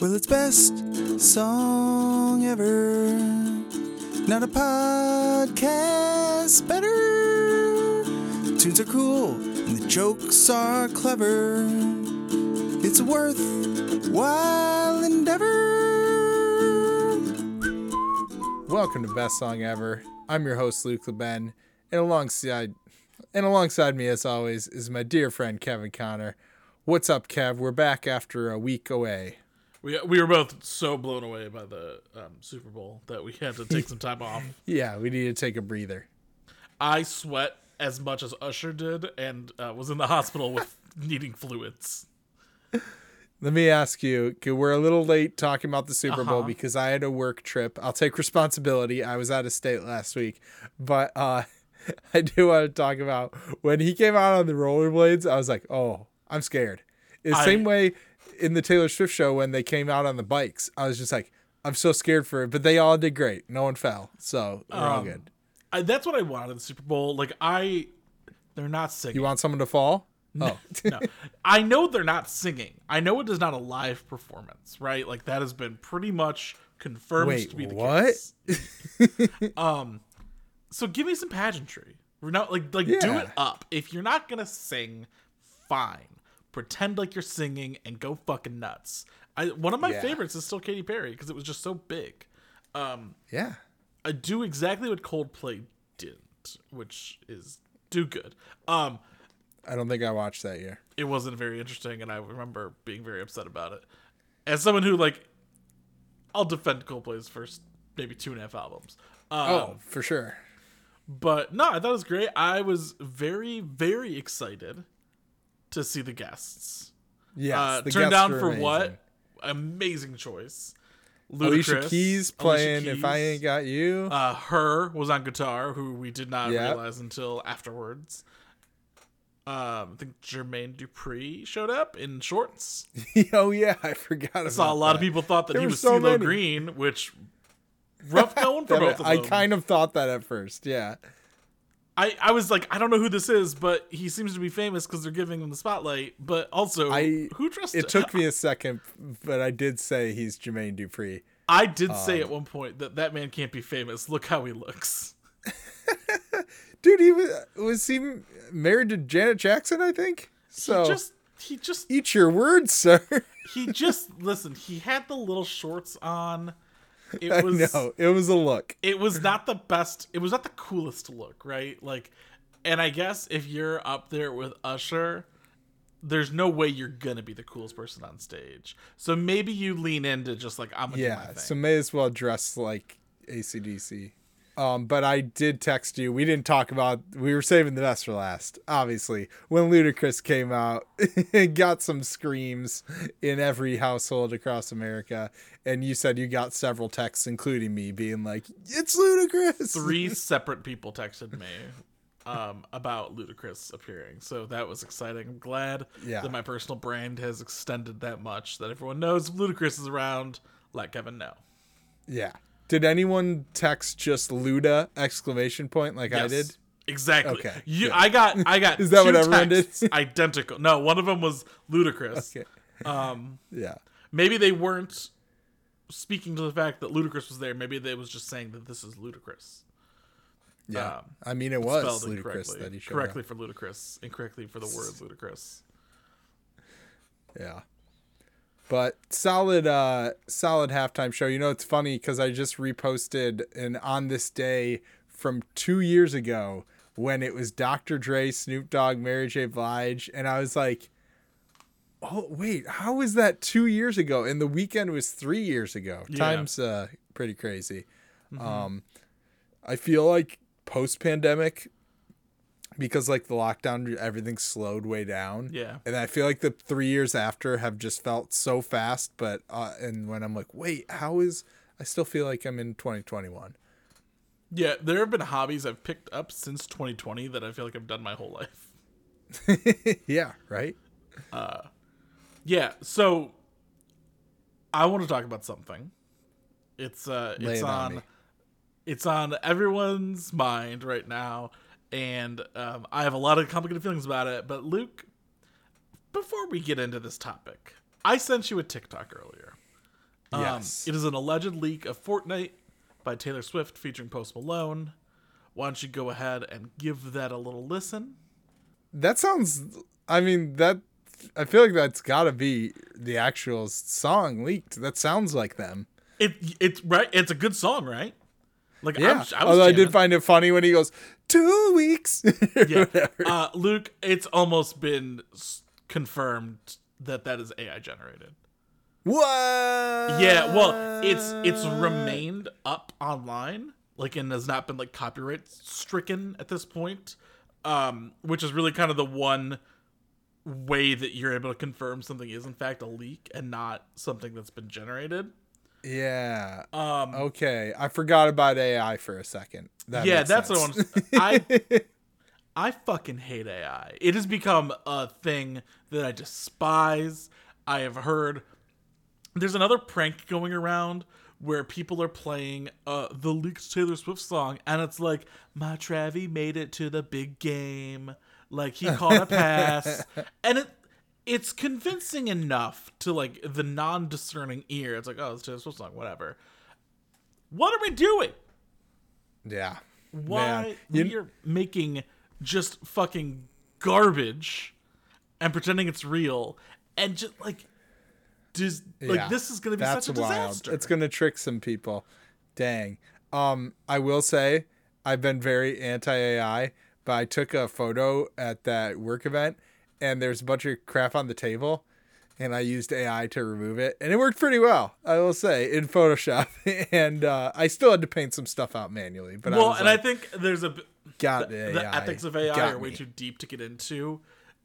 Well, it's best song ever. Not a podcast better. The tunes are cool and the jokes are clever. It's a worthwhile endeavor. Welcome to Best Song Ever. I'm your host Luke LeBen, and alongside and alongside me, as always, is my dear friend Kevin Connor. What's up, Kev? We're back after a week away. We we were both so blown away by the um, Super Bowl that we had to take some time off. Yeah, we needed to take a breather. I sweat as much as Usher did, and uh, was in the hospital with needing fluids. Let me ask you. we're a little late talking about the Super Bowl Uh-huh. because I had a work trip. I'll take responsibility. I was out of state last week, but uh, I do want to talk about when he came out on the rollerblades. I was like, oh, I'm scared. The same way in the Taylor Swift show when they came out on the bikes, I was just like, I'm so scared for it. But they all did great. No one fell, so we're all Um, good. I, that's what I wanted in the Super Bowl. Like I, they're not singing. You want someone to fall? Oh, no, I know they're not singing. I know it is not a live performance, right? Like that has been pretty much confirmed Wait, to be the what? case. um, so give me some pageantry. We're not like like do it up. If you're not gonna sing, fine. Pretend like you're singing and go fucking nuts. I one of my Yeah. favorites is still Katy Perry because it was just so big. Um, yeah. I do exactly what Coldplay didn't, which is do good. Um, I don't think I watched that year. it wasn't very interesting, and I remember being very upset about it. As someone who like, I'll defend Coldplay's first maybe two and a half albums. Um, Oh, for sure. but no, I thought it was great. I was very very excited to see the guests. Yes. uh, turned down for amazing. what? Amazing choice. Alicia Ludacris, Keys Alicia playing "If I Ain't Got You." Uh, her was on guitar, who we did not Yeah. realize until afterwards. Um, I think Jermaine Dupri showed up in shorts. oh yeah, I forgot. I saw a lot of people thought that There he was so CeeLo many. Green, which rough going for both of them. I kind of thought that at first. Yeah. I, I was like, I don't know who this is, but he seems to be famous because they're giving him the spotlight. But also, I- who trusts It took me a second, but I did say he's Jermaine Dupri. I did Um, say at one point that that man can't be famous. Look how he looks. Dude, he was was he married to Janet Jackson? I think. So he just he just eat your words, sir. he just listen. He had the little shorts on. It was know it was a look. it was not the best it was not the coolest look right like and i guess if you're up there with usher there's no way you're gonna be the coolest person on stage so maybe you lean into just like i'm gonna do my Yeah, thing. so may as well dress like ACDC. Um, but I did text you. We didn't talk about. We were saving the best for last. Obviously, when Ludacris came out, it got some screams in every household across America. And you said you got several texts, including me, being like, "It's Ludacris." three separate people texted me um, about ludacris appearing so that was exciting i'm glad Yeah. that my personal brand has extended that much that everyone knows if ludacris is around let kevin know Yeah. Did anyone text just Luda exclamation point like I did? Exactly. Okay, You, good. I got. I got. Is that what everyone did? Identical. No, one of them was ludicrous. Okay. Um, Yeah. maybe they weren't speaking to the fact that Ludacris was there. Maybe they was just saying that this is ludicrous. Yeah. Um, I mean, it was Spelled ludicrous that he showed correctly up. for ludicrous, incorrectly for the word ludicrous. Yeah. But solid uh solid halftime show. You know it's funny because I just reposted an on this day from two years ago when it was Dr. Dre, Snoop Dogg, Mary J. Blige, and I was like, Oh wait, how was that two years ago? And the weekend was three years ago. Yeah. Time's uh pretty crazy. Um I feel like post pandemic because like the lockdown everything slowed way down Yeah. and I feel like the three years after have just felt so fast. But uh, and when I'm like, wait, how is? I still feel like I'm in 2021. Yeah, there have been hobbies I've picked up since 2020 that I feel like I've done my whole life. yeah, right. Yeah, so I want to talk about something. It's uh Lay it's it on on, it's on everyone's mind right now and um, I have a lot of complicated feelings about it, but Luke before we get into this topic, I sent you a TikTok earlier Yes. Um, it is an alleged leak of Fortnite by Taylor Swift featuring Post Malone. Why don't you go ahead and give that a little listen? That sounds. I mean that. I feel like that's got to be the actual song leaked. That sounds like them. It it's right. It's a good song, right? Like Yeah. I'm, I was Although I did find it funny when he goes two weeks. yeah. Uh, Luke, it's almost been s- confirmed that that is AI generated. What? Yeah, well, it's it's remained up online, like and has not been like copyright stricken at this point. Um, which is really kind of the one way that you're able to confirm something is in fact a leak and not something that's been generated. Yeah. Um, Okay. I forgot about AI for a second. That yeah, that's sense. what I'm. I I fucking hate AI. It has become a thing that I despise. I have heard there's another prank going around where people are playing uh the leaked Taylor Swift song and it's like my Travi made it to the big game. Like he caught a pass. and it it's convincing enough to like the non-discerning ear. It's like, oh, it's Taylor Swift song, whatever. What are we doing? yeah. why You- we are making just fucking garbage and pretending it's real and just like like Yeah, this is gonna be That's such a wild. disaster. It's gonna trick some people. Dang. Um, I will say I've been very anti AI, but I took a photo at that work event and there's a bunch of crap on the table and I used AI to remove it and it worked pretty well, I will say, in Photoshop. and uh, I still had to paint some stuff out manually. But I well, was and like, I think there's a got the, the ethics of AI are way me. too deep to get into.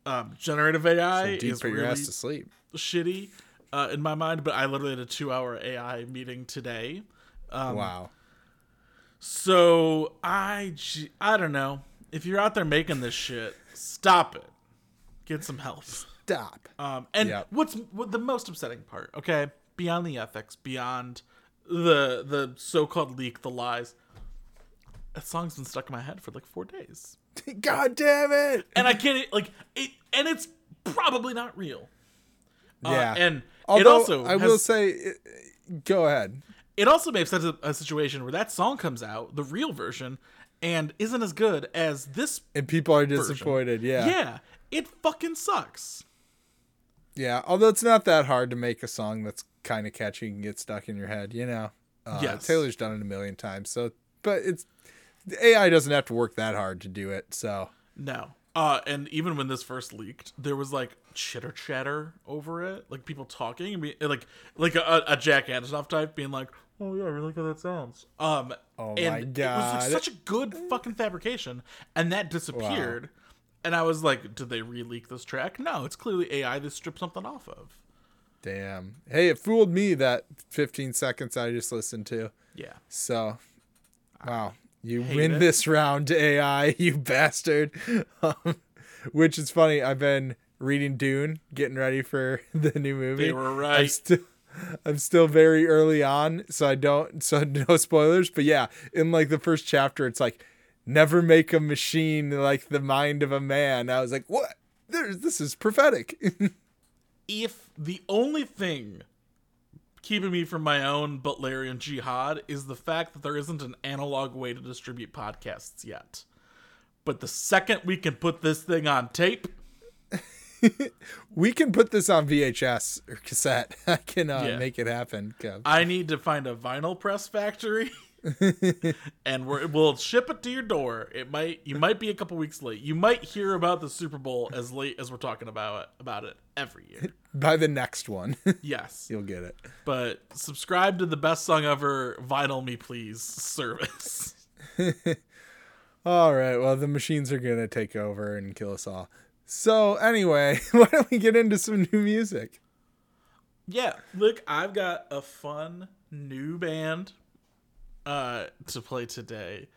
Um, generative AI deep is for your really ass to sleep. shitty uh, in my mind, but I literally had a two-hour AI meeting today. Um, wow. So I I don't know. If you're out there making this shit, stop it. Get some help. Stop. Um, and Yep. what's what the most upsetting part? Okay, beyond the ethics, beyond the the so-called leak, the lies. That song's been stuck in my head for like four days, God damn it. and I can't like it. And it's probably not real. Uh, Yeah. and it also I has- will say, it- go ahead. it also makes sense a, a situation where that song comes out, the real version, and isn't as good as this. And people are disappointed. Yeah. Yeah, it fucking sucks. Yeah. Although it's not that hard to make a song that's kind of catchy and get stuck in your head, you know. Uh, Yes. Taylor's done it a million times. So, but it's the AI doesn't have to work that hard to do it. So, No. Uh, and even when this first leaked, there was like chitter chatter over it, like people talking, and be, like like a, a Jack Antonoff type being like, "Oh yeah, I really like how that sounds." Um, Oh and my it was like such a good fucking fabrication, and that disappeared. And I was like, "Did they re-leak this track?" No, it's clearly AI that stripped something off of. damn. Hey, it fooled me that 15 seconds I just listened to. Yeah, So, wow. You win it. this round, AI, you bastard. Um, which is funny. I've been reading Dune, getting ready for the new movie. they were I'm right. I'm still very early on, so I don't so no spoilers. But yeah, in like the first chapter, it's like never make a machine like the mind of a man. I was like, what? There's this is prophetic. if the only thing keeping me from my own Butlerian jihad is the fact that there isn't an analog way to distribute podcasts yet. But the second we can put this thing on tape, we can put this on VHS or cassette. I can uh, Yeah. make it happen. Kev. I need to find a vinyl press factory. and we're, we'll ship it to your door. It might you might be a couple weeks late. You might hear about the Super Bowl as late as we're talking about it about it every year. By the next one, Yes. you'll get it. But subscribe to the best song ever vinyl me please service. All right. Well, the machines are gonna take over and kill us all. So anyway, why don't we get into some new music? Yeah, look, I've got a fun new band uh, to play today.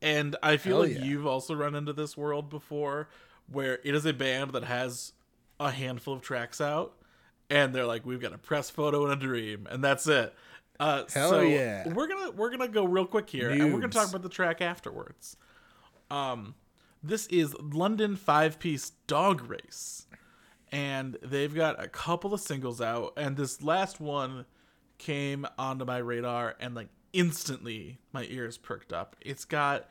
And I feel Hell like yeah. you've also run into this world before where it is a band that has a handful of tracks out and they're like we've got a press photo and a dream and that's it. Uh, Hell so yeah. We're going to we're going to go real quick here and we're going to talk about the track afterwards. Um this is London 5-piece Dog Race. And they've got a couple of singles out and this last one came onto my radar and like instantly my ears perked up. It's got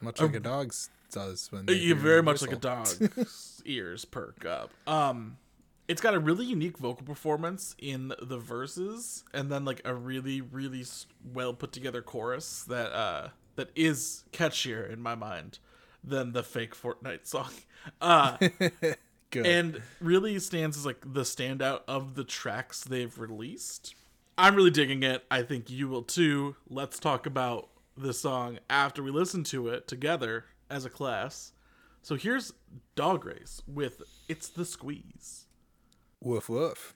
much like a, a dog's does when they very much whistle. like a dog's ears perk up. Um, it's got a really unique vocal performance in the verses, and then like a really really well put together chorus that uh that is catchier in my mind than the fake Fortnite song. Uh, And really stands as like the standout of the tracks they've released I'm really digging it. I think you will too. Let's talk about this song after we listen to it together as a class. So here's Dog Race with It's the Squeeze. Woof woof.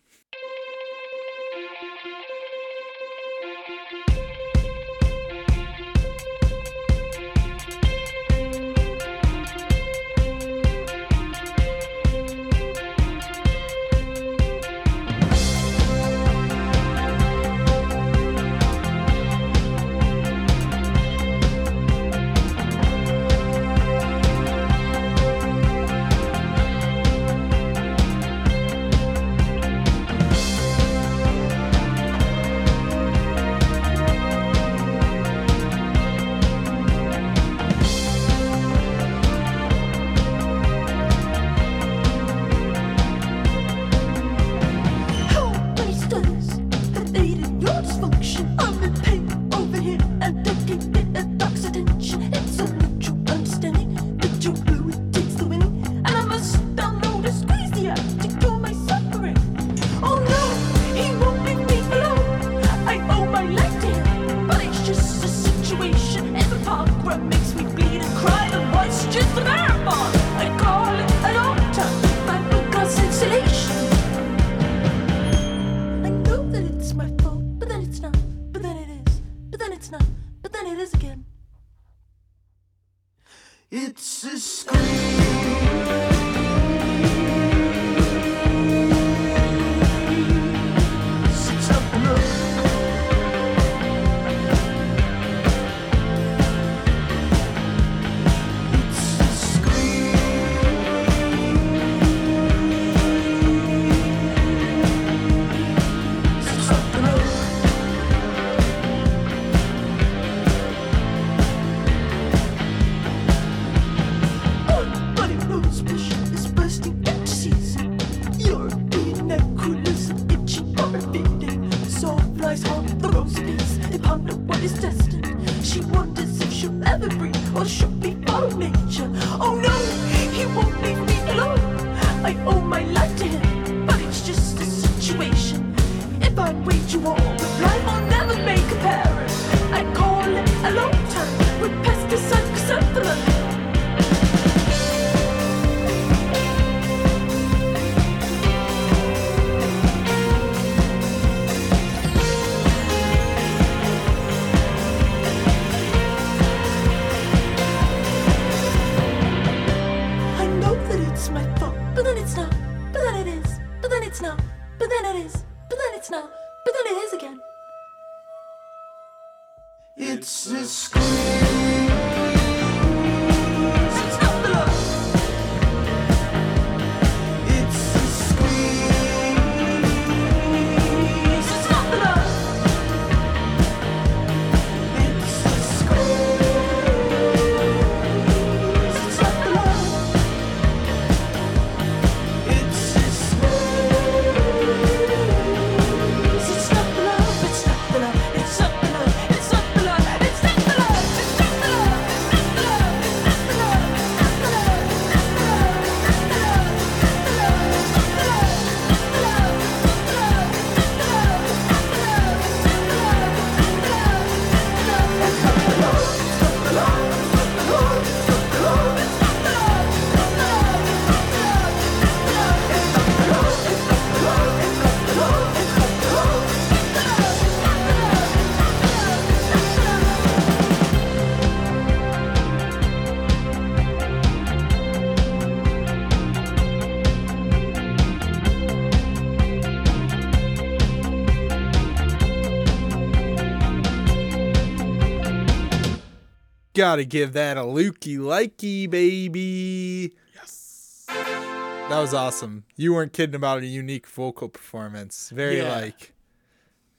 Gotta give that a looky likey, baby. Yes. That was awesome. You weren't kidding about a unique vocal performance. Very yeah. like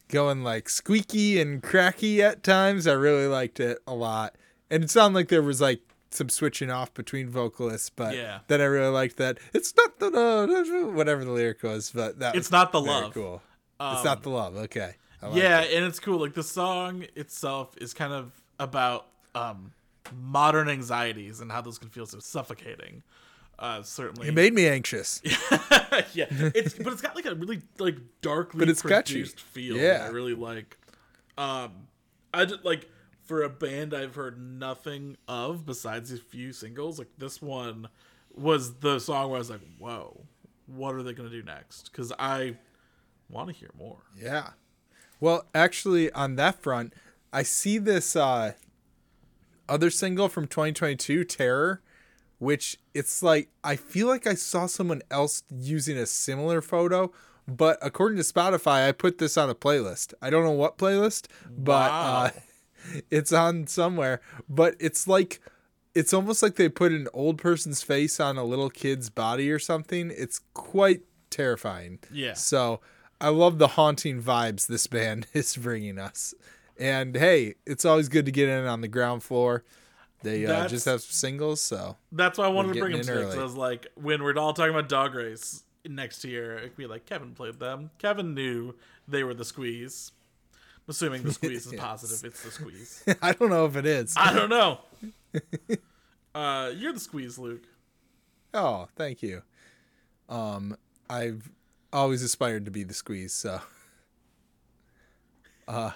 going like squeaky and cracky at times. I really liked it a lot. And it sounded like there was like some switching off between vocalists, but yeah. then I really liked that. It's not the love, whatever the lyric was, but that it's not the love. Cool. Um, it's not um, the love. Okay. Yeah, it. and it's cool. Like the song itself is kind of about um modern anxieties and how those can feel so suffocating. Uh certainly It made me anxious. yeah, it's but it's got like a really like darkly But it's catchy. produced feel. Yeah. I really like. Um, I just like for a band I've heard nothing of besides a few singles. Like this one was the song where I was like, "Whoa, what are they gonna do next?" Because I want to hear more. Yeah. Well, actually, on that front, I see this uh, other single from 2022, Terror, which it's like, I feel like I saw someone else using a similar photo, but according to Spotify, I put this on a playlist. I don't know what playlist, but Wow. uh, it's on somewhere. But it's like, it's almost like they put an old person's face on a little kid's body or something. It's quite terrifying. Yeah. So I love the haunting vibes this band is bringing us. And hey, it's always good to get in on the ground floor. They uh, just have singles, so That's why I wanted to bring them in today. 'cause early. I was like, when we're all talking about Dog Race next year, it could be like Kevin played them. Kevin knew they were the squeeze. I'm assuming the squeeze is positive. It's the squeeze. I don't know if it is. I don't know. uh, you're the squeeze, Luke. Oh, thank you. Um, I've always aspired to be the squeeze, so. Uh,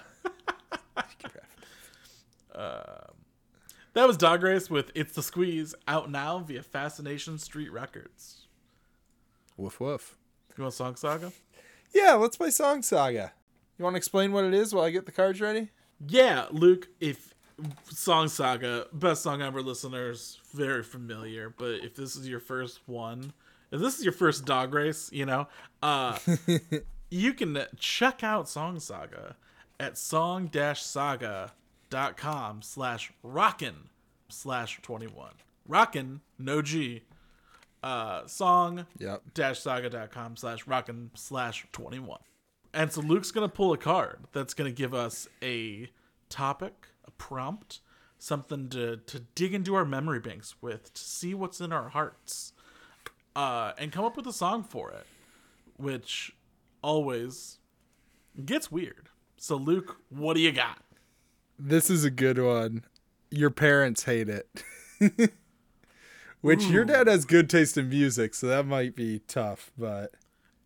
That was Dog Race with It's the Squeeze out now via Fascination Street Records. woof woof. You want Song Saga? Yeah, let's play Song Saga. You want to explain what it is while I get the cards ready? Yeah, Luke, if Song Saga, best song ever listeners, very familiar, but if this is your first one, if this is your first dog race, you know, uh you can check out Song Saga at song-saga.com slash rockin slash 21. Rockin, no G. Uh song Yep. dash saga.com slash rockin slash 21 and so luke's gonna pull a card that's gonna give us a topic a prompt something to to dig into our memory banks with to see what's in our hearts uh and come up with a song for it which always gets weird so luke what do you got This is a good one. Your parents hate it. Which your dad has good taste in music, so that might be tough, but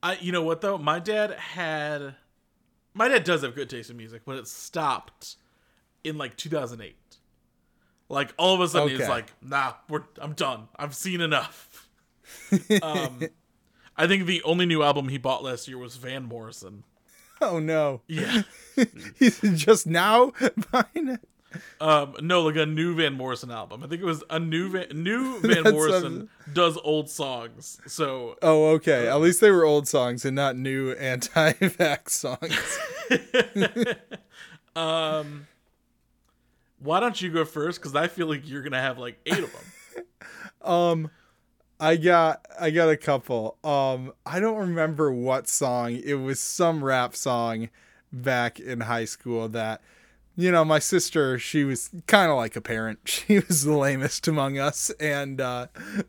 I you know what though? My dad had my dad does have good taste in music, but it stopped in like 2008. Like all of a sudden he's like, "Nah, we're I'm done. I've seen enough." um I think the only new album he bought last year was Van Morrison. oh no. Yeah. He's just now buying it. Um no, like a new Van Morrison album. I think it was a new Van new Van Morrison does old songs. So Oh, okay. At least they were old songs and not new anti-vax songs. um why don't you go first cuz I feel like you're going to have like 8 of them. Um I got I got a couple. Um I don't remember what song. It was some rap song back in high school that you know, my sister, she was kind of like a parent. She was the lamest among us and uh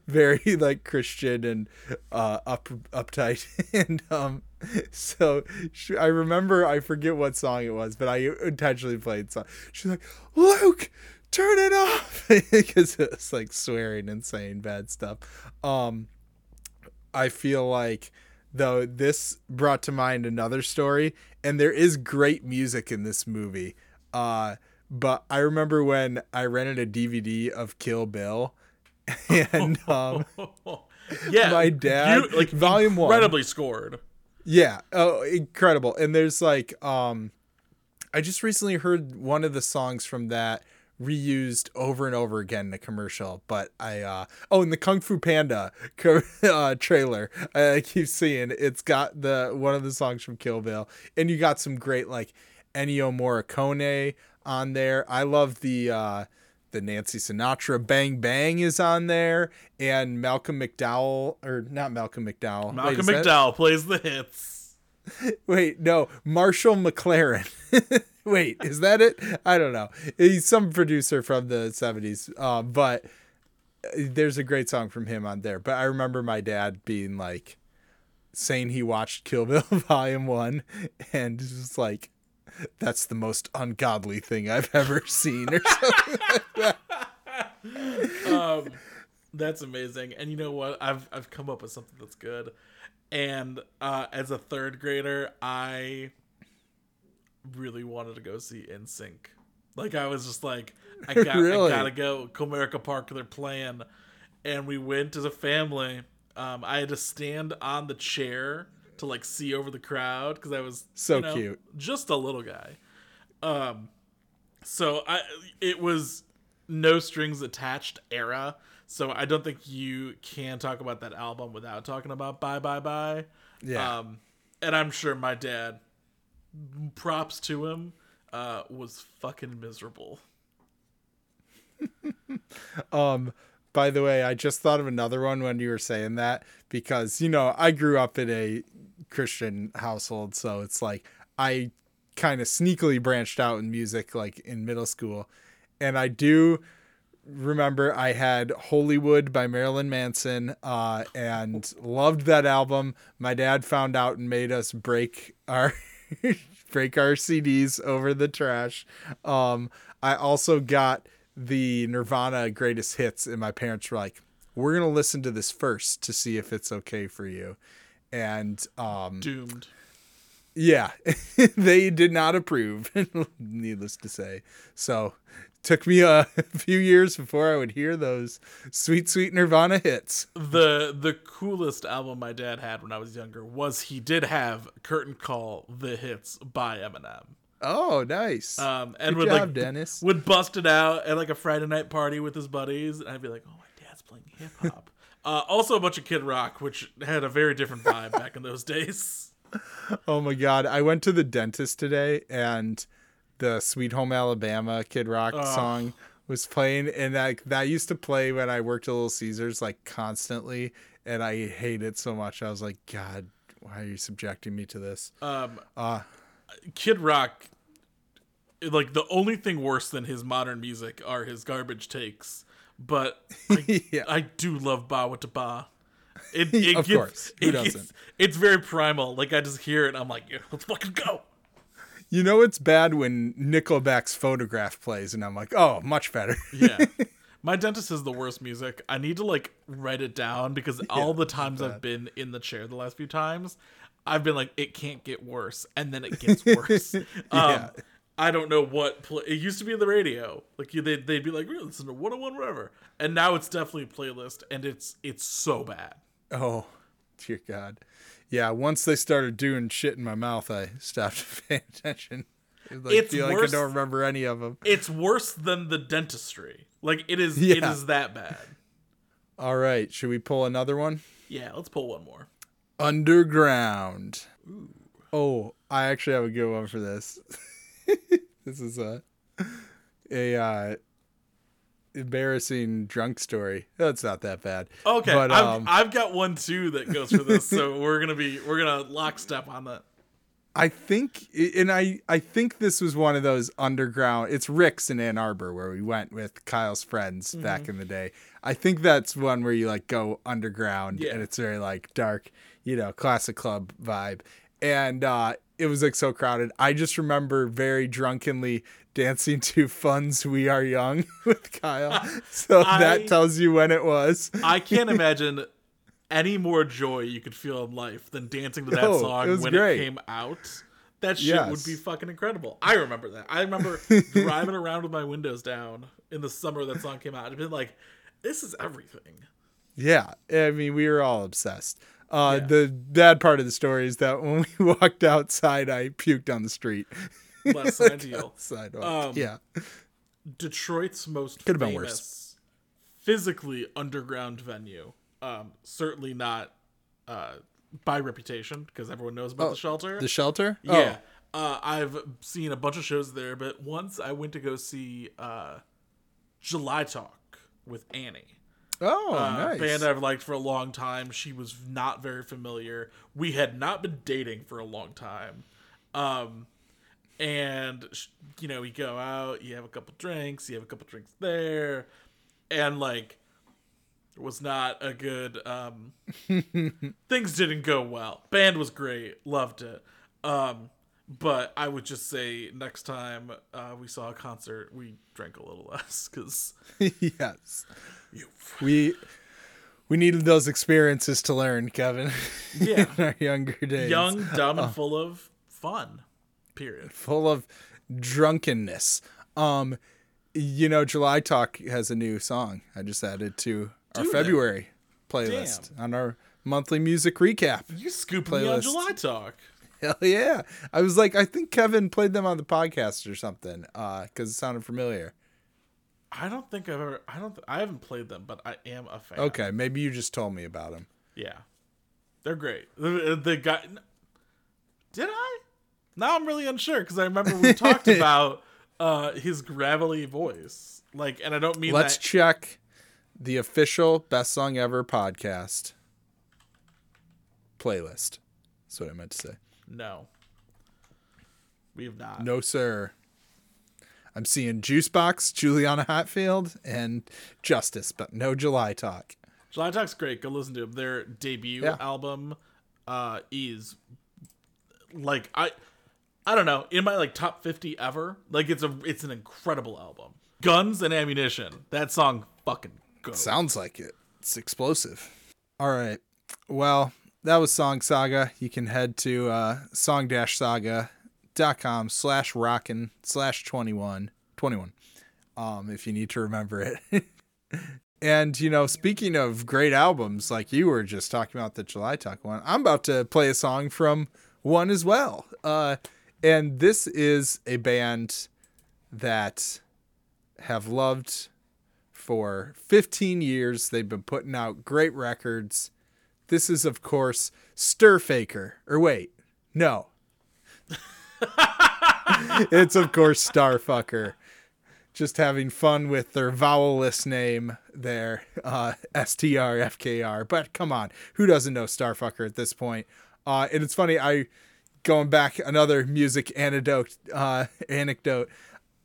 very like Christian and uh up uptight and um so she, I remember I forget what song it was, but I intentionally played song. She's like, "Luke, turn it off because it's like swearing and saying bad stuff um i feel like though this brought to mind another story and there is great music in this movie uh but i remember when i rented a dvd of kill bill and um yeah, My dad- beau- like volume one. incredibly scored. Yeah. Oh, incredible. And there's like um I just recently heard one of the songs from that reused over and over again in a commercial, but I uh oh, in the Kung Fu Panda co- uh, trailer, I keep seeing it's got the one of the songs from Kill Bill and you got some great like Ennio Morricone on there. I love the uh the Nancy Sinatra Bang Bang is on there and Malcolm McDowell or not Malcolm McDowell. Wait, Malcolm that- McDowell plays the hits. Wait, no, Marshall McLaren. Wait, is that it? I don't know. He's some producer from the 70s, uh, but there's a great song from him on there. But I remember my dad being like, saying he watched Kill Bill Volume 1 and just like, that's the most ungodly thing I've ever seen or something. um, that's amazing. And you know what? I've I've come up with something that's good. And uh, as a third grader, I really wanted to go see NSYNC. Like I was just like, I got Really? I gotta go. Comerica Park, they're playing, and we went as a family. Um, I had to stand on the chair to like see over the crowd because I was So you know, cute. just a little guy. Um, so I it was no strings attached era. So I don't think you can talk about that album without talking about Bye Bye Bye. Yeah. Um, and I'm sure my dad, props to him, uh, was fucking miserable. Um, by the way, I just thought of another one when you were saying that because you know I grew up in a Christian household, so it's like I kind of sneakily branched out in music like in middle school, and I do remember I had Hollywood by Marilyn Manson uh, and loved that album. My dad found out and made us break our break our CDs over the trash. Um, I also got the Nirvana greatest hits, and my parents were like, "We're gonna listen to this first to see if it's okay for you." And um, Doomed. yeah, they did not approve, needless to say. So, took me a few years before I would hear those sweet, sweet Nirvana hits. The the coolest album my dad had when I was younger was he did have Curtain Call The Hits by Eminem. Oh, nice. Um, and Good would job, like Dennis. would bust it out at like a Friday night party with his buddies, and I'd be like, "Oh, my dad's playing hip hop." uh, also, a bunch of Kid Rock, which had a very different vibe back in those days. Oh my God. I went to the dentist today and the Sweet Home Alabama Kid Rock song was playing. And that, that used to play when I worked at Little Caesars like constantly. And I hate it so much. I was like, God, why are you subjecting me to this? Um, Uh, Kid Rock, like the only thing worse than his modern music are his garbage takes. But I, Yeah. I do love Bawitdaba. It, it Of gets- course. Who it doesn't? it's very primal. Like I just hear it, and I'm like, yeah, let's fucking go. You know it's bad when Nickelback's photograph plays, and I'm like, oh, much better. Yeah. My dentist is the worst music. I need to like write it down because all the times I've been in the chair the last few times, I've been like, it can't get worse, and then it gets worse. um, I don't know what pla it used to be the radio. Like you, they'd, they'd be like, "We're listening to 101 whatever," and now it's definitely a playlist, and it's it's so bad. Oh, dear God. Yeah, once they started doing shit in my mouth, I stopped paying attention. Like, It's feel worse- like I don't remember any of them. It's worse than the dentistry. Like it is. It Yeah. is that bad. All right, should we pull another one? Yeah. Let's pull one more. Underground. Oh, I actually have a good one for this. this is a a uh, embarrassing drunk story. That's not that bad. Okay, but I've, um, I've got one too that goes for this, so we're gonna be we're gonna lockstep on that. I think, and I, I think this was one of those underground. It's Rick's in Ann Arbor where we went with Kyle's friends Mm-hmm. back in the day. I think that's one where you like go underground Yeah. and it's very like dark, you know, classic club vibe. And uh, it was like so crowded. I just remember very drunkenly dancing to fun.'s We Are Young" with Kyle. So I- that tells you when it was. I can't imagine any more joy you could feel in life than dancing to that it song was when great. it came out. That shit would be fucking incredible. I remember that. I remember driving around with my windows down in the summer that song came out and been like, "This is everything." Yeah, I mean, we were all obsessed. Uh, Yeah. The bad part of the story is that when we walked outside, I puked on the street. Less ideal. Sidewalk. Um, yeah. Detroit's most Could've been famous worse. physically underground venue. Um, certainly not uh, by reputation because everyone knows about the shelter. Oh, The shelter? Yeah. Uh, I've seen a bunch of shows there, but once I went to go see uh, July Talk with Annie. Oh, uh, nice. band I've liked for a long time. She was not very familiar. We had not been dating for a long time. Um, and you know, we go out, you have a couple drinks, you have a couple drinks there, and like, it was not a good. Um, things didn't go well. Band was great, loved it. Um, but I would just say next time uh, we saw a concert, we drank a little less because yes. We we needed those experiences to learn, Kevin. Yeah. in our younger days. young, dumb, and full of fun. Period. full of drunkenness. Um you know, July Talk has a new song I just added to our they? February playlist on our monthly music recap. You scooped me on Playlist. July Talk. Hell yeah. I was like, I think Kevin played them on the podcast or something, uh, because it sounded familiar. I don't think I've ever. I don't. Th- I haven't played them, but I am a fan. Okay, maybe you just told me about them. Yeah, they're great. The, the guy. Did I? Now I'm really unsure because I remember we talked about uh his gravelly voice. Like, and I don't mean Let's that. check the official Best Song Ever podcast playlist. That's what I meant to say. no. We have not. No, sir. I'm seeing Juicebox, Juliana Hatfield, and Justice, but no July Talk. July Talk's great. Go listen to them. Their debut Yeah. album uh is like I I don't know, in my like top 50 ever. Like it's a it's an incredible album. Guns and Ammunition. That song fucking goes. Sounds like it. It's explosive. All right. Well, that was Song Saga. You can head to uh, song-saga.com slash rockin slash 21. 21. Um, if you need to remember it. and, you know, speaking of great albums, like you were just talking about the July Talk one, I'm about to play a song from one as well. Uh, and this is a band that have loved for 15 years. They've been putting out great records. This is, of course, Stirfaker. Or wait, no. it's, of course, Starfucker. Just having fun with their vowelless name there, uh, STRFKR. But come on, who doesn't know Starfucker at this point? Uh, and it's funny, I going back another music anecdote uh anecdote.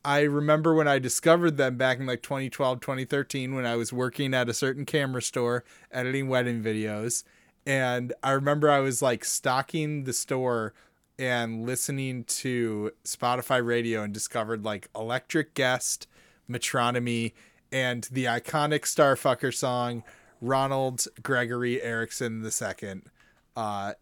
I remember when i discovered them back in like 2012 2013 when i was working at a certain camera store editing wedding videos. And i remember i was like stocking the store and listening to spotify radio and discovered like electric guest metronomy and the iconic starfucker song rawnald gregory erickson ii uh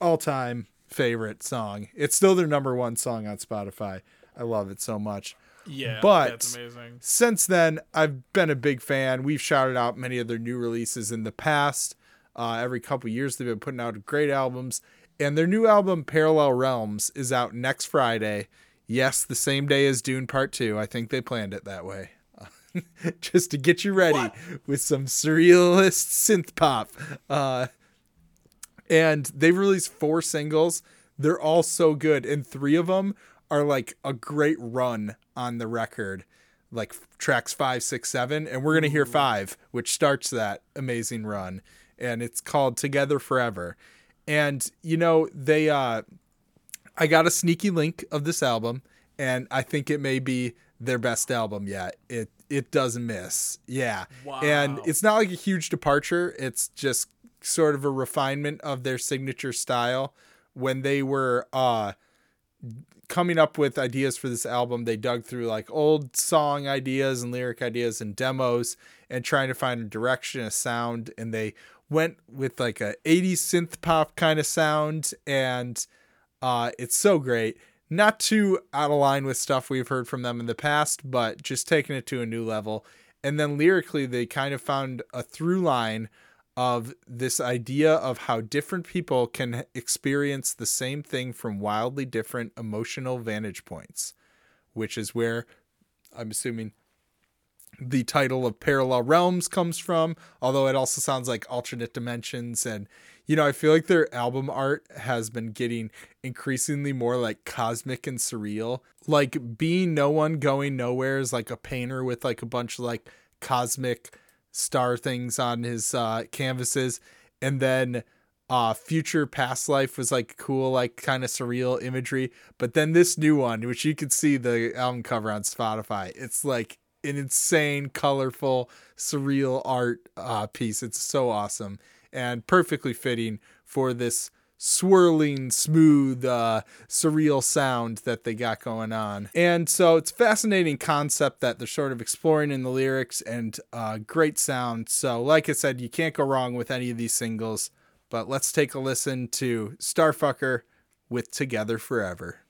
all time favorite song. It's still their number one song on Spotify. I love it so much. Yeah, But- that's amazing. Since then, I've been a big fan. We've shouted out many of their new releases in the past. Uh, every couple years, they've been putting out great albums. And their new album, Parallel Realms, is out next Friday. Yes, the same day as Dune Part 2. I think they planned it that way. Just to get you ready with some surrealist synth pop. Uh, and they've released four singles. They're all so good, and three of them are like a great run on the record, like tracks five, six, seven, and we're gonna hear five, which starts that amazing run, and it's called "Together Forever." And you know they, uh, I got a sneaky link of this album, and I think it may be their best album yet. It it doesn't miss, yeah. Wow. And it's not like a huge departure. It's just sort of a refinement of their signature style. When they were uh coming up with ideas for this album, they dug through like old song ideas and lyric ideas and demos and trying to find a direction, a sound, and they went with like a 80s synth pop kind of sound and uh it's so great. Not too out of line with stuff we've heard from them in the past, but just taking it to a new level. And then lyrically, they kind of found a through line of this idea of how different people can experience the same thing from wildly different emotional vantage points, which is where I'm assuming the title of Parallel Realms comes from, although it also sounds like alternate dimensions. And, you know, I feel like their album art has been getting increasingly more like cosmic and surreal. Like being no one going nowhere is like a painter with like a bunch of like cosmic star things on his uh, canvases, and then uh, future past life was like cool, like kind of surreal imagery. But then this new one, which you could see the album cover on Spotify, it's like an insane, colorful, surreal art uh, piece. It's so awesome and perfectly fitting for this swirling, smooth, uh, surreal sound that they got going on. And so it's fascinating concept that they're sort of exploring in the lyrics and uh, great sound. So, like I said, you can't go wrong with any of these singles. But let's take a listen to Starfucker with Together Forever.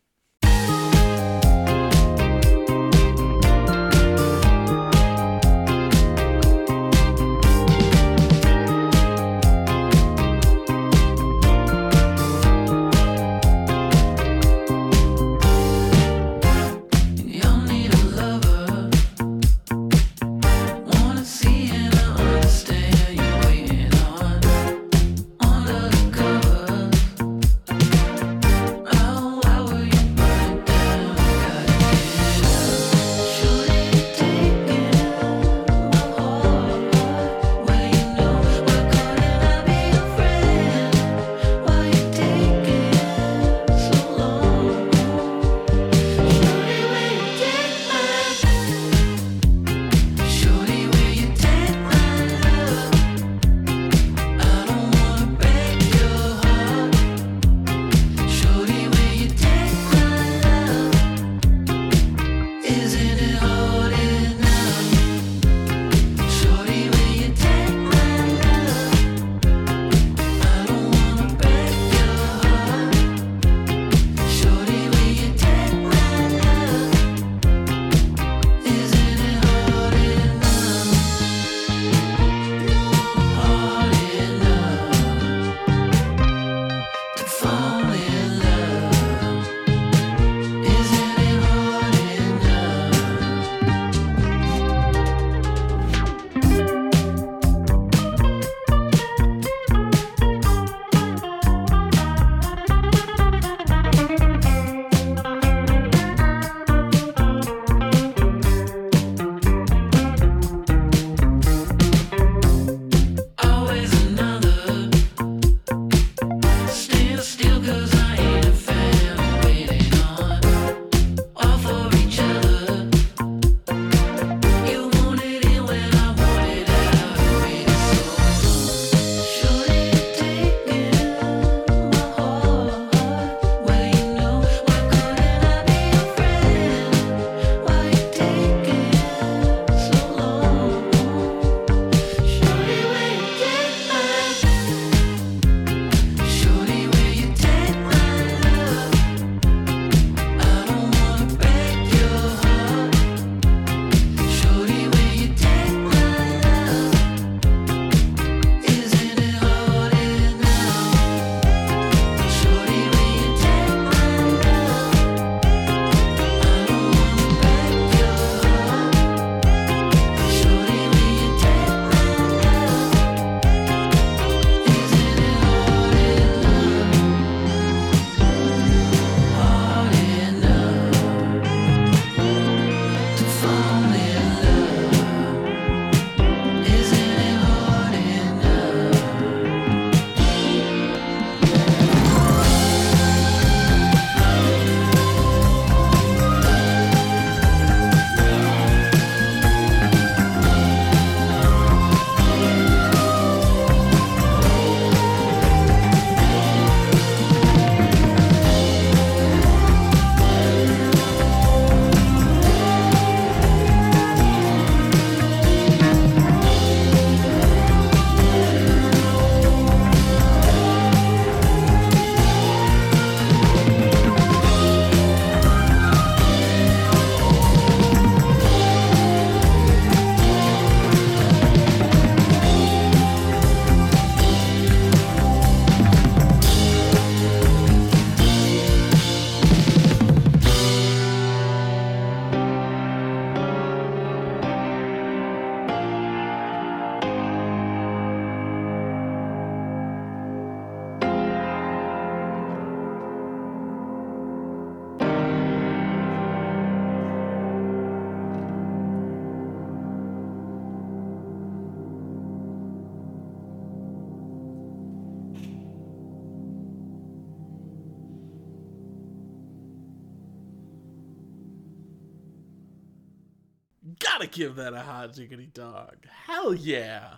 Give that a hot jiggity dog. Hell yeah.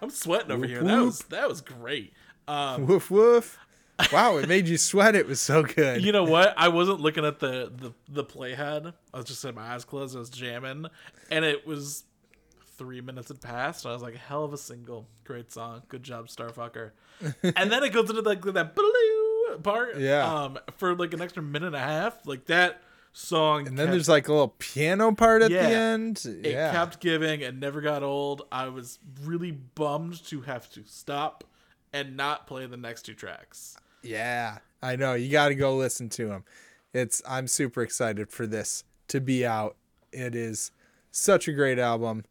I'm sweating over Whoop, here. That was that was great. Um, Woof woof. Wow, it made you sweat. It was so good. you know what? I wasn't looking at the the the playhead. I was just had my eyes closed. I was jamming, and it was three minutes had passed. I was like, "Hell of a single, great song, good job, Starfucker." and then it goes into like that blue part, Yeah. um, for like an extra minute and a half. Like that song, and then kept- there's like a little piano part at Yeah. the end. it yeah. kept giving and never got old. I was really bummed to have to stop and not play the next two tracks. Yeah, I know. You got to go listen to them. It's I'm super excited for this to be out. It is such a great album.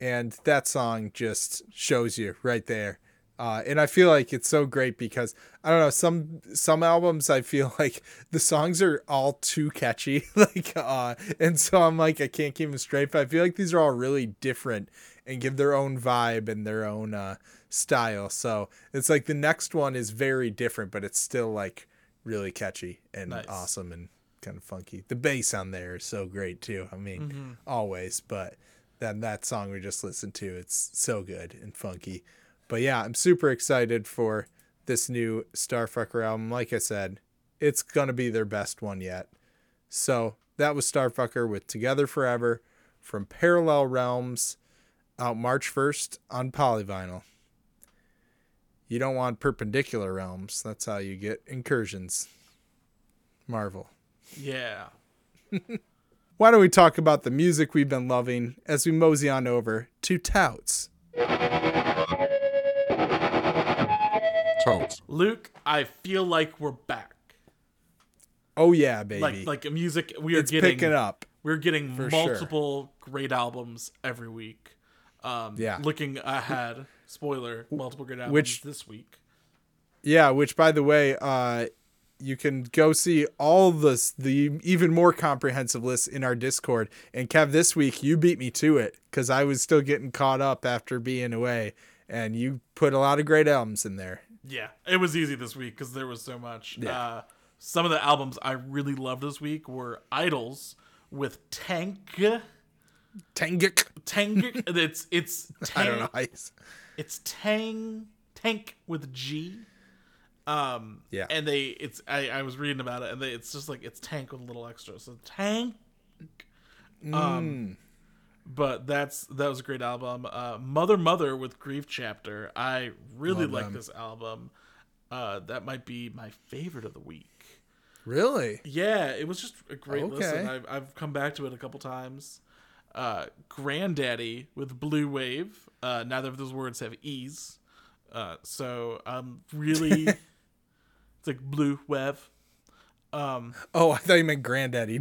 And that song just shows you right there. Uh, and I feel like it's so great because I don't know some some albums I feel like the songs are all too catchy like uh and so I'm like I can't keep them straight but I feel like these are all really different and give their own vibe and their own uh style so it's like the next one is very different but it's still like really catchy and Nice. awesome and kind of funky the bass on there is so great too I mean Mm-hmm. always but then that song we just listened to it's so good and funky but yeah, I'm super excited for this new Starfucker album. Like I said, it's going to be their best one yet. So that was Starfucker with Together Forever from Parallel Realms out March 1st on Polyvinyl. You don't want perpendicular realms. That's how you get incursions. Marvel. Yeah. Why don't we talk about the music we've been loving as we mosey on over to Touts? Luke, I feel like we're back. Oh yeah, baby. Like like music we are it's getting picking up. We're getting For sure. multiple great albums every week. Um Yeah. looking ahead, spoiler, multiple great albums Which- this week. Yeah, which by the way, uh you can go see all this the even more comprehensive list in our Discord. And Kev, this week you beat me to it because I was still getting caught up after being away, and you put a lot of great albums in there. Yeah, it was easy this week because there was so much. Yeah. Uh, some of the albums I really loved this week were Idles with Tank. Tangik. Tank. it's it's I don't know. I, It's Tang Tank with G. Um Yeah. and they it's I, I was reading about it and they it's just like it's tank with a little extra. So tank. Mm. But that's that was a great album. Uh Mother Mother with Grief Chapter. I really Love like them. this album. Uh that might be my favorite of the week. really? Yeah, it was just a great Okay. listen. I've I've come back to it a couple times. Uh, Grandaddy with Blu Wav. Uh, neither of those words have e's. Uh, so I'm really it's like Blu Wav. Um, Oh, I thought you meant Grandaddy.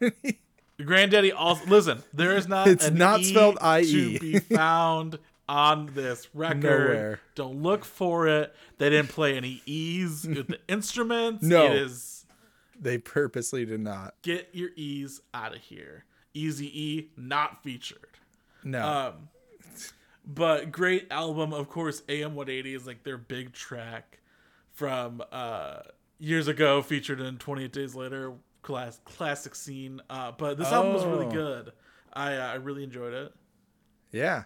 Didn't Grandaddy also listen. There is not It's not E spelled IE. to be found on this record. Nowhere. Don't look for it. They didn't play any e's with the instruments. No. it is they purposely did not. get your e's out of here. Easy E not featured. No. Um, but great album, of course. AM 180 is like their big track from uh years ago, featured in 28 Days Later, class classic scene. Uh, but this album was really Oh. good. I uh, I really enjoyed it. Yeah.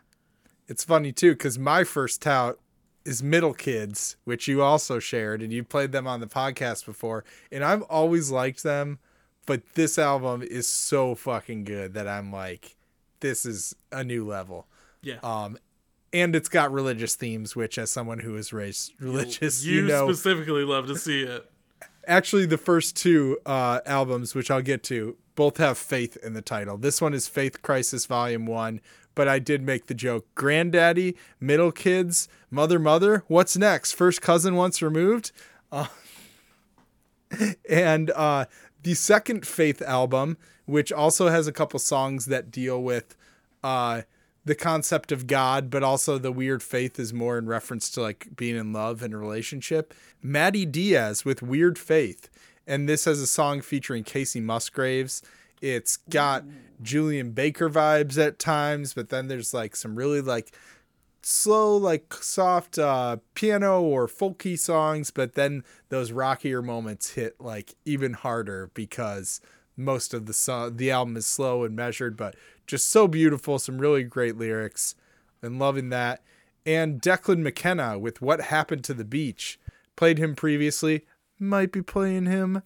It's funny too because my first tout is Middle Kids, which you also shared and you played them on the podcast before. And I've always liked them, but this album is so fucking good that I'm like, this is a new level. Yeah, Um, and it's got religious themes, which as someone who is raised religious, you, you, know, specifically love to see it. Actually the first two uh, albums which i'll get to both have faith in the title. This one is faith crisis volume one but i did make the joke. Grandaddy middle kids mother mother what's next? First cousin once removed? Uh, and uh, the second faith album which also has a couple songs that deal with uh, the concept of God, but also the weird faith is more in reference to like being in love and a relationship. Madi Diaz with Weird Faith. And this has a song featuring Kacey Musgraves. It's got Julien Baker vibes at times, but then there's like some really like slow, like soft uh, piano or folky songs, but then those rockier moments hit like even harder because most of the song the album is slow and measured but just so beautiful some really great lyrics and loving that and declan mckenna with what happened to the beach played him previously might be playing him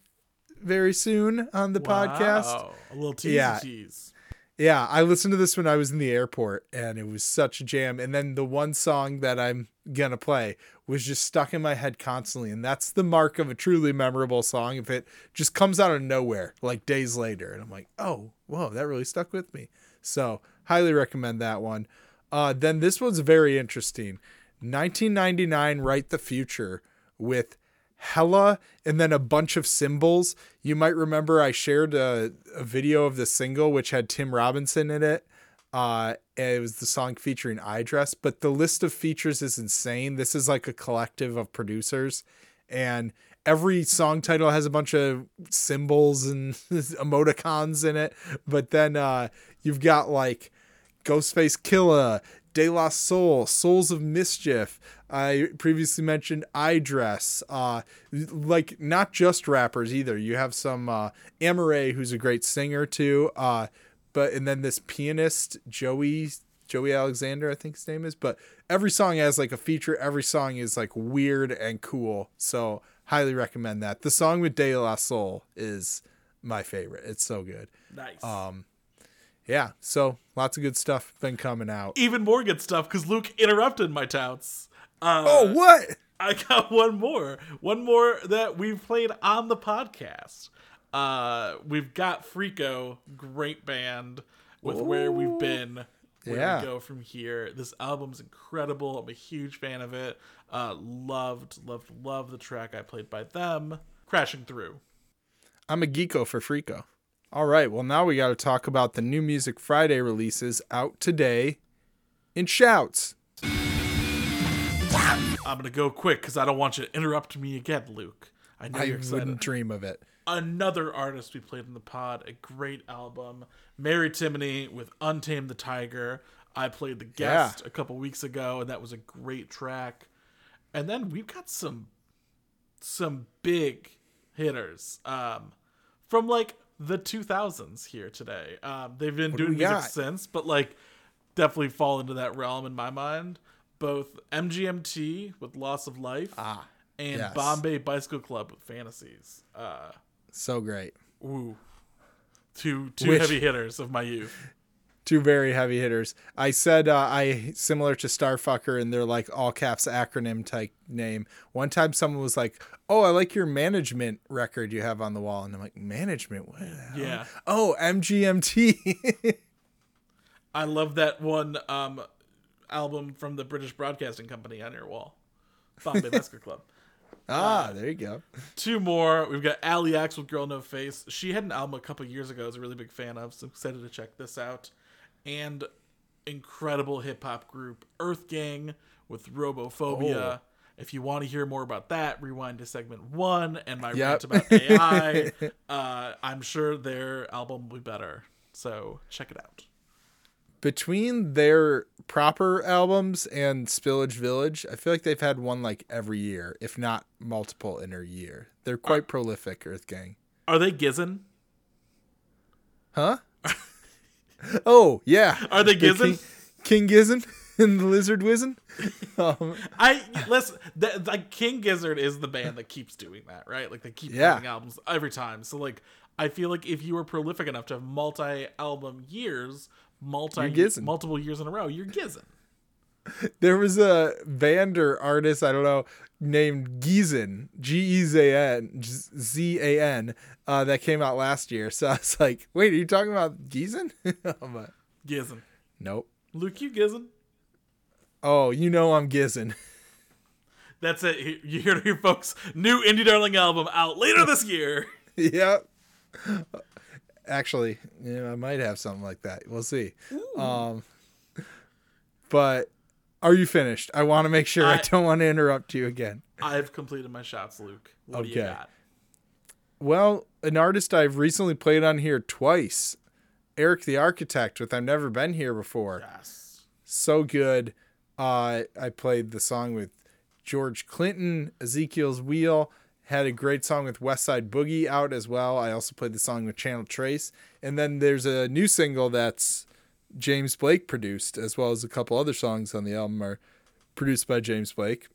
very soon on the podcast A little tease Yeah. tease. yeah, I listened to this when I was in the airport and it was such a jam. And then the one song that I'm going to play was just stuck in my head constantly. And that's the mark of a truly memorable song if it just comes out of nowhere, like days later. And I'm like, oh, whoa, that really stuck with me. So, highly recommend that one. Uh, then this one's very interesting 1999 Write the Future with Hella and then a bunch of symbols. You might remember I shared a, a video of the single which had Tim Robinson in it. Uh, it was the song featuring iDress, but the list of features is insane. This is like a collective of producers, and every song title has a bunch of symbols and emoticons in it. But then uh, you've got like Ghostface Killah, De La Soul, Souls of Mischief. I previously mentioned iDress. Uh, like not just rappers either. You have some uh, Amaarae, who's a great singer too. Uh, but and then this pianist Joey Joey Alexander, I think his name is. But every song has like a feature. Every song is like weird and cool. So highly recommend that. The song with De La Soul is my favorite. It's so good. Nice. Um, Yeah, so lots of good stuff been coming out. Even more good stuff because Luke interrupted my touts. Uh, Oh, what? I got one more. One more that we've played on the podcast. Uh, we've got Friko, great band with Where We've Been, Where Yeah. We Go From Here. This album's incredible. I'm a huge fan of it. Uh, loved, loved, loved the track I played by them. Crashing Through. I'm a geeko for Friko. All right, well now we got to talk about the new Music Friday releases out today in shouts. I'm gonna go quick because I don't want you to interrupt me again, Luke. I know I you're excited. I wouldn't dream of it. another artist we played in the pod, a great album. Mary Timony with Untamed the Tiger. I played the guest a couple weeks ago, and that was a great track. And then we've got some some big hitters um, from like the 2000s here today. Um, they've been do doing we music got? since, but like definitely fall into that realm in my mind. Both MGMT with Loss of Life Ah, and yes. Bombay Bicycle Club with Fantasies. Uh, so great. Ooh. Two two Which- heavy hitters of my youth. Two very heavy hitters. I said uh, I similar to Starfucker and they're like all caps acronym type name. One time someone was like, "Oh, I like your management record you have on the wall," and I'm like, "Management? What? the hell?" Yeah. Oh, MGMT. I love that one um album from the British Broadcasting Company on your wall. Bombay Bicycle Club. ah, there you go. Two more. We've got Allie X with Girl No Face. She had an album a couple years ago I was a really big fan of, so excited to check this out. And incredible hip hop group Earth Gang with Robophobia. Oh. If you want to hear more about that, rewind to segment one and my Yep. rant about AI. uh, I'm sure their album will be better. So check it out. Between their proper albums and Spillage Village, I feel like they've had one like every year, if not multiple in a year. They're quite prolific, Earth Gang. Are they Gizzin? Huh? oh yeah. Are they The Gizzin? King, King Gizzin and the Lizard Wizzin. Um, I listen. That, like King Gizzard is the band that keeps doing that, right? Like they keep Yeah. putting albums every time. So like, I feel like if you were prolific enough to have multi-album years, multi multiple years in a row, you're Gizzin. there was a Vander artist I don't know named Gizen G E Z N Z A N uh, that came out last year. So I was like, wait, are you talking about Gizen? I'm like, nope. Luke, you Gizzin. Oh, you know I'm Gizen. That's it. You- hear it here, folks. New Indie Darling album out later this year. yep. Actually, yeah, I might have something like that. We'll see. Um, but are you finished? I want to make sure I, I- don't want to interrupt you again. I've completed my shots, Luke. What do you Okay. got? Well, an artist I've recently played on here twice, Eric the Architect, with I've never been here before. Yes. So good. Uh, I played the song with George Clinton, Ezekiel's Wheel, had a great song with West Side Boogie out as well. I also played the song with Channel Tres. And then there's a new single that's James Blake produced, as well as a couple other songs on the album are produced by James Blake.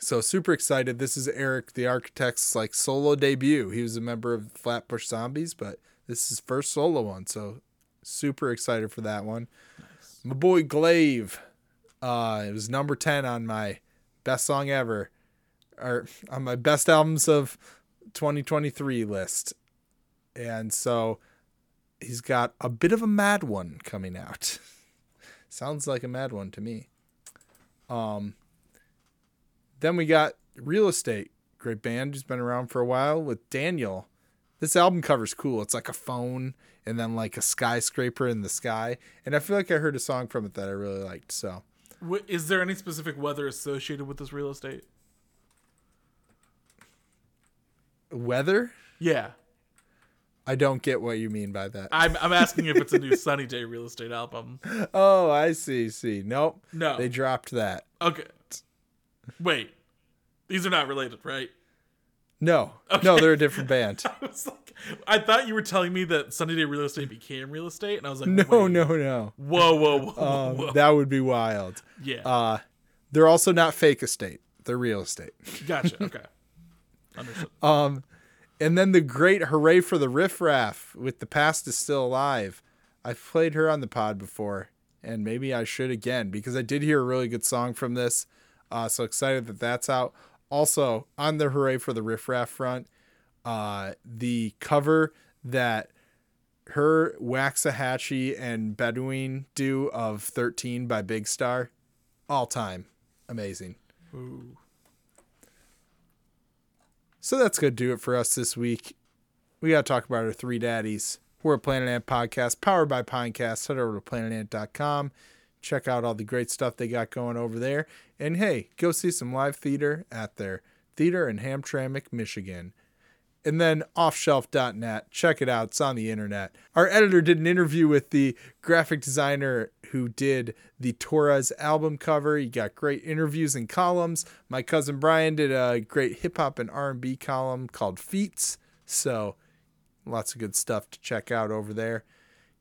So super excited. This is Eric the Architect's like solo debut. He was a member of Flatbush Zombies, but this is his first solo one. So super excited for that one. My boy Glaive. Uh, it was number 10 on my best song ever or on my best albums of 2023 list. And so he's got a bit of a mad one coming out. Sounds like a mad one to me. Um then we got Real Estate, great band who's been around for a while with Daniel. This album cover's cool. It's like a phone and then like a skyscraper in the sky. And I feel like I heard a song from it that I really liked. So Is there any specific weather associated with this real estate? weather, Yeah. I don't get what you mean by that. I'm, I'm asking if it's a new Sunny Day real estate album. Oh, I see. See, nope. No. they dropped that. Okay. Wait. These are not related, right? No, no, they're a different band. I was like, I thought you were telling me that Sunny Day real estate became real estate, and I was like, No, wait. no, no. Whoa, whoa, whoa, whoa, Um, whoa. that would be wild. yeah. Uh, they're also not fake estate. They're real estate. gotcha. Okay. Understood. Um, and then the great hooray for the riffraff with the past is still alive. I've played her on the pod before, and maybe I should again because I did hear a really good song from this. Uh, so excited that that's out. Also on the hooray for the riffraff front, uh, the cover that her Waxahatchee and Bedouine do of 13 by Big Star, all time amazing. Ooh. So that's going to do it for us this week. We got to talk about our three daddies. We're a Planet Ant podcast powered by Pinecast. Head over to planetant.com. Check out all the great stuff they got going over there. And hey, go see some live theater at their theater in Hamtramck, Michigan. And then offshelf.net. Check it out. It's on the internet. Our editor did an interview with the graphic designer who did the Torres album cover. You got great interviews and columns. My cousin Brian did a great hip hop and R&B column called Feats. So lots of good stuff to check out over there.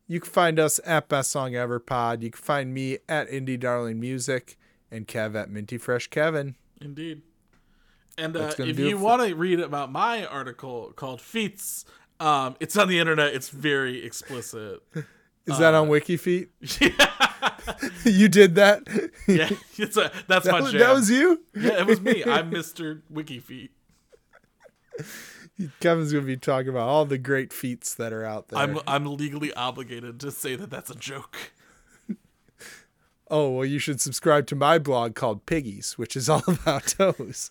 You can find us at Best Song Ever Pod. You can find me at Indie Darling Music and Kev at Minty Fresh Kevin. Indeed. And uh, if you for- want to read about my article called Feats, um, it's on the internet. It's very explicit. Is that on WikiFeet? you did that? Yeah, it's a, that's that, my was, jam. that was you? yeah, it was me. I'm Mr. WikiFeet. Kevin's going to be talking about all the great feats that are out there. I'm I'm legally obligated to say that that's a joke. Oh, well, you should subscribe to my blog called Piggies, which is all about toes.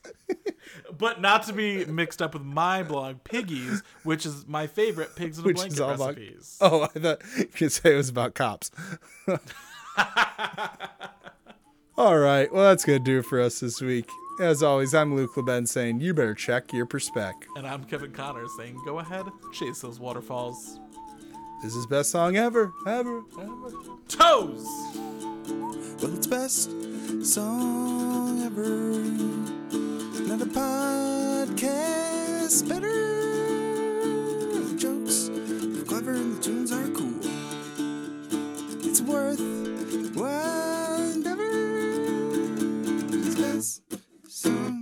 But not to be mixed up with my blog, Piggies, which is my favorite pigs in a Which blanket is all about- recipes. Oh, I thought you could say it was about cops. All right. Well, that's to do it for us this week. As always, I'm Luke LeBen saying you better check your perspec. And I'm Kevin Connor saying, go ahead, chase those waterfalls. This is best song ever, ever, ever. Toes! Well, it's best song ever. Not a podcast better. The jokes are clever and the tunes are cool. It's worth while endeavor. It's best song